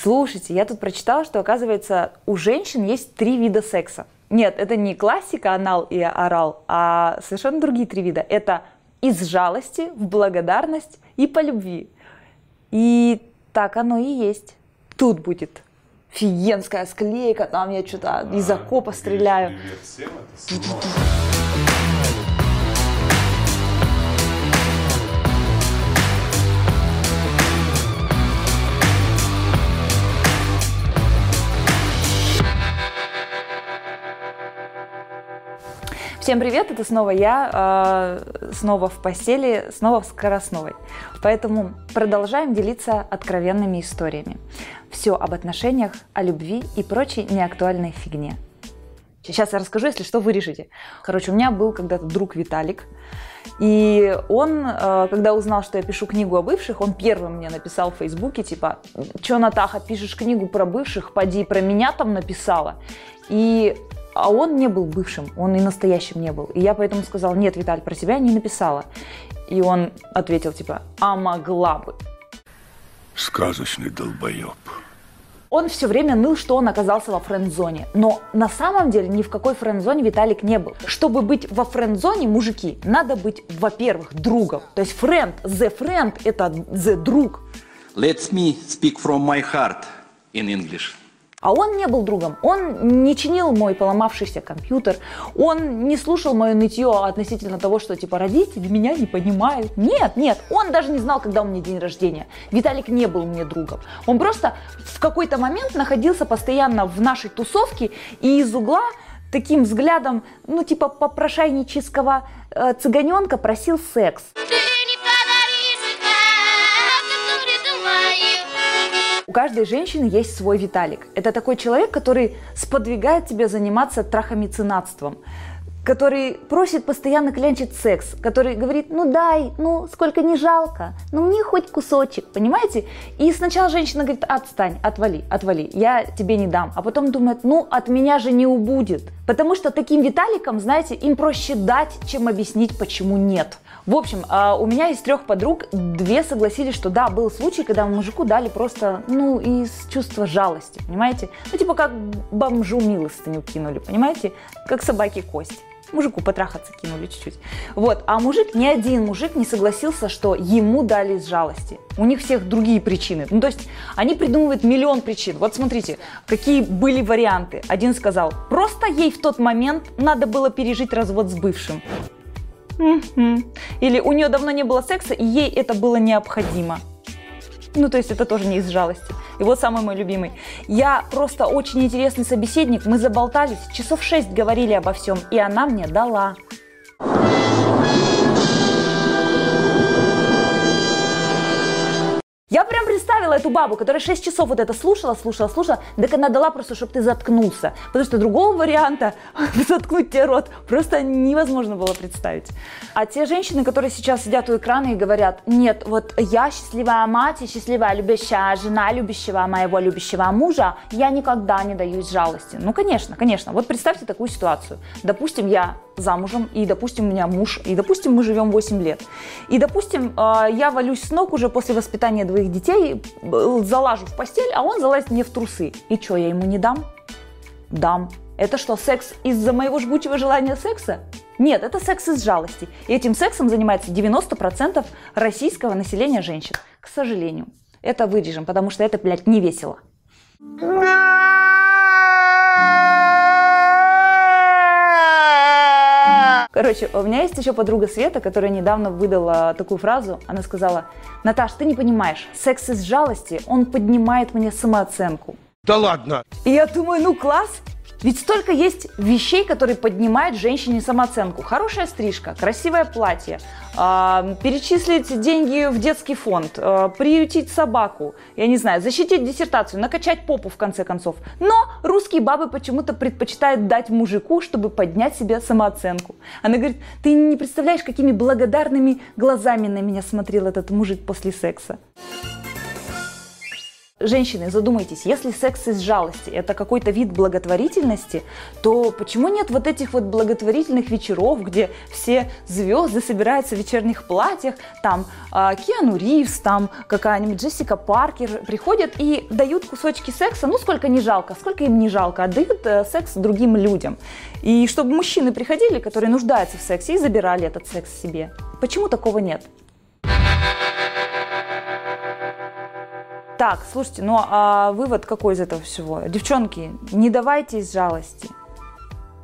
Слушайте, я тут прочитала, что, оказывается, у женщин есть три вида секса. Нет, это не классика анал и орал, а совершенно другие три вида. Это из жалости, в благодарность и по любви. И так оно и есть. Тут будет офигенская склейка, там я что-то из окопа стреляю. Привет всем, это Всем привет, это снова я, э, снова в постели, снова в Скоростновой. Поэтому продолжаем делиться откровенными историями. Все об отношениях, о любви и прочей неактуальной фигне. Сейчас я расскажу, если что, вы решите. Короче, у меня был когда-то друг Виталик, и он, э, когда узнал, что я пишу книгу о бывших, он первым мне написал в Фейсбуке, типа, что, Натаха, пишешь книгу про бывших, поди, про меня там написала. И а он не был бывшим, он и настоящим не был. И я поэтому сказала, нет, Виталь, про тебя не написала. И он ответил, типа, а могла бы. Сказочный долбоеб. Он все время ныл, что он оказался во френд-зоне. Но на самом деле ни в какой френд-зоне Виталик не был. Чтобы быть во френд-зоне, мужики, надо быть, во-первых, другом. То есть френд, the friend – это the друг. Let me speak from my heart in English. А он не был другом, он не чинил мой поломавшийся компьютер, он не слушал мое нытье относительно того, что типа родители меня не понимают. Нет, нет, он даже не знал, когда у меня день рождения. Виталик не был мне другом. Он просто в какой-то момент находился постоянно в нашей тусовке и из угла таким взглядом, ну типа попрошайнического э, цыганенка просил секс. Каждой женщины есть свой Виталик. Это такой человек, который сподвигает тебя заниматься трахомицинатством который просит постоянно клянчить секс, который говорит, ну дай, ну сколько не жалко, ну мне хоть кусочек, понимаете? И сначала женщина говорит, отстань, отвали, отвали, я тебе не дам. А потом думает, ну от меня же не убудет. Потому что таким Виталикам, знаете, им проще дать, чем объяснить, почему нет. В общем, а, у меня из трех подруг две согласились, что да, был случай, когда мужику дали просто, ну, из чувства жалости, понимаете? Ну, типа как бомжу милостыню кинули, понимаете? Как собаке кость мужику потрахаться кинули чуть-чуть. Вот. А мужик, ни один мужик не согласился, что ему дали из жалости. У них всех другие причины. Ну, то есть они придумывают миллион причин. Вот смотрите, какие были варианты. Один сказал, просто ей в тот момент надо было пережить развод с бывшим. Или у нее давно не было секса, и ей это было необходимо. Ну, то есть это тоже не из жалости. И вот самый мой любимый. Я просто очень интересный собеседник. Мы заболтались, часов шесть говорили обо всем, и она мне дала. Я прям представила эту бабу, которая 6 часов вот это слушала, слушала, слушала, так она дала просто, чтобы ты заткнулся. Потому что другого варианта заткнуть тебе рот просто невозможно было представить. А те женщины, которые сейчас сидят у экрана и говорят, нет, вот я счастливая мать и счастливая любящая жена любящего моего любящего мужа, я никогда не даюсь жалости. Ну, конечно, конечно. Вот представьте такую ситуацию. Допустим, я замужем, и, допустим, у меня муж, и, допустим, мы живем 8 лет. И, допустим, а, я валюсь с ног уже после воспитания двоих детей, залажу в постель, а он залазит мне в трусы. И что, я ему не дам? Дам. Это что, секс из-за моего жгучего желания секса? Нет, это секс из жалости. И этим сексом занимается 90% российского населения женщин. К сожалению. Это вырежем, потому что это, блядь, не весело. Короче, у меня есть еще подруга Света, которая недавно выдала такую фразу. Она сказала, Наташ, ты не понимаешь, секс из жалости, он поднимает мне самооценку. Да ладно! И я думаю, ну класс, ведь столько есть вещей, которые поднимают женщине самооценку. Хорошая стрижка, красивое платье, э, перечислить деньги в детский фонд, э, приютить собаку, я не знаю, защитить диссертацию, накачать попу в конце концов. Но русские бабы почему-то предпочитают дать мужику, чтобы поднять себе самооценку. Она говорит, ты не представляешь, какими благодарными глазами на меня смотрел этот мужик после секса. Женщины, задумайтесь, если секс из жалости – это какой-то вид благотворительности, то почему нет вот этих вот благотворительных вечеров, где все звезды собираются в вечерних платьях, там э, Киану Ривз, там какая-нибудь Джессика Паркер приходят и дают кусочки секса, ну сколько не жалко, сколько им не жалко, отдают э, секс другим людям. И чтобы мужчины приходили, которые нуждаются в сексе, и забирали этот секс себе. Почему такого нет? Так, слушайте, ну а вывод какой из этого всего? Девчонки, не давайте из жалости.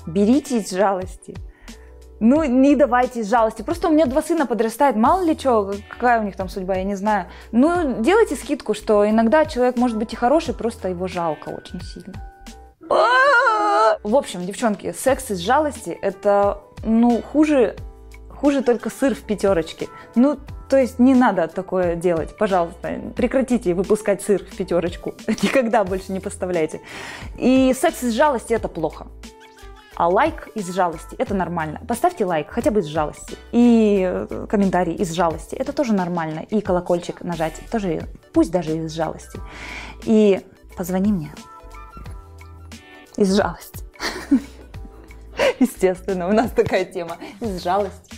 Берите из жалости. Ну, не давайте из жалости. Просто у меня два сына подрастают, мало ли что, какая у них там судьба, я не знаю. Ну, делайте скидку, что иногда человек может быть и хороший, просто его жалко очень сильно. В общем, девчонки, секс из жалости – это, ну, хуже, хуже только сыр в пятерочке. Ну, то есть не надо такое делать, пожалуйста. Прекратите выпускать сыр в пятерочку. Никогда больше не поставляйте. И секс из жалости – это плохо. А лайк из жалости – это нормально. Поставьте лайк хотя бы из жалости. И э, комментарий из жалости – это тоже нормально. И колокольчик нажать тоже, пусть даже из жалости. И позвони мне из жалости. Естественно, у нас такая тема из жалости.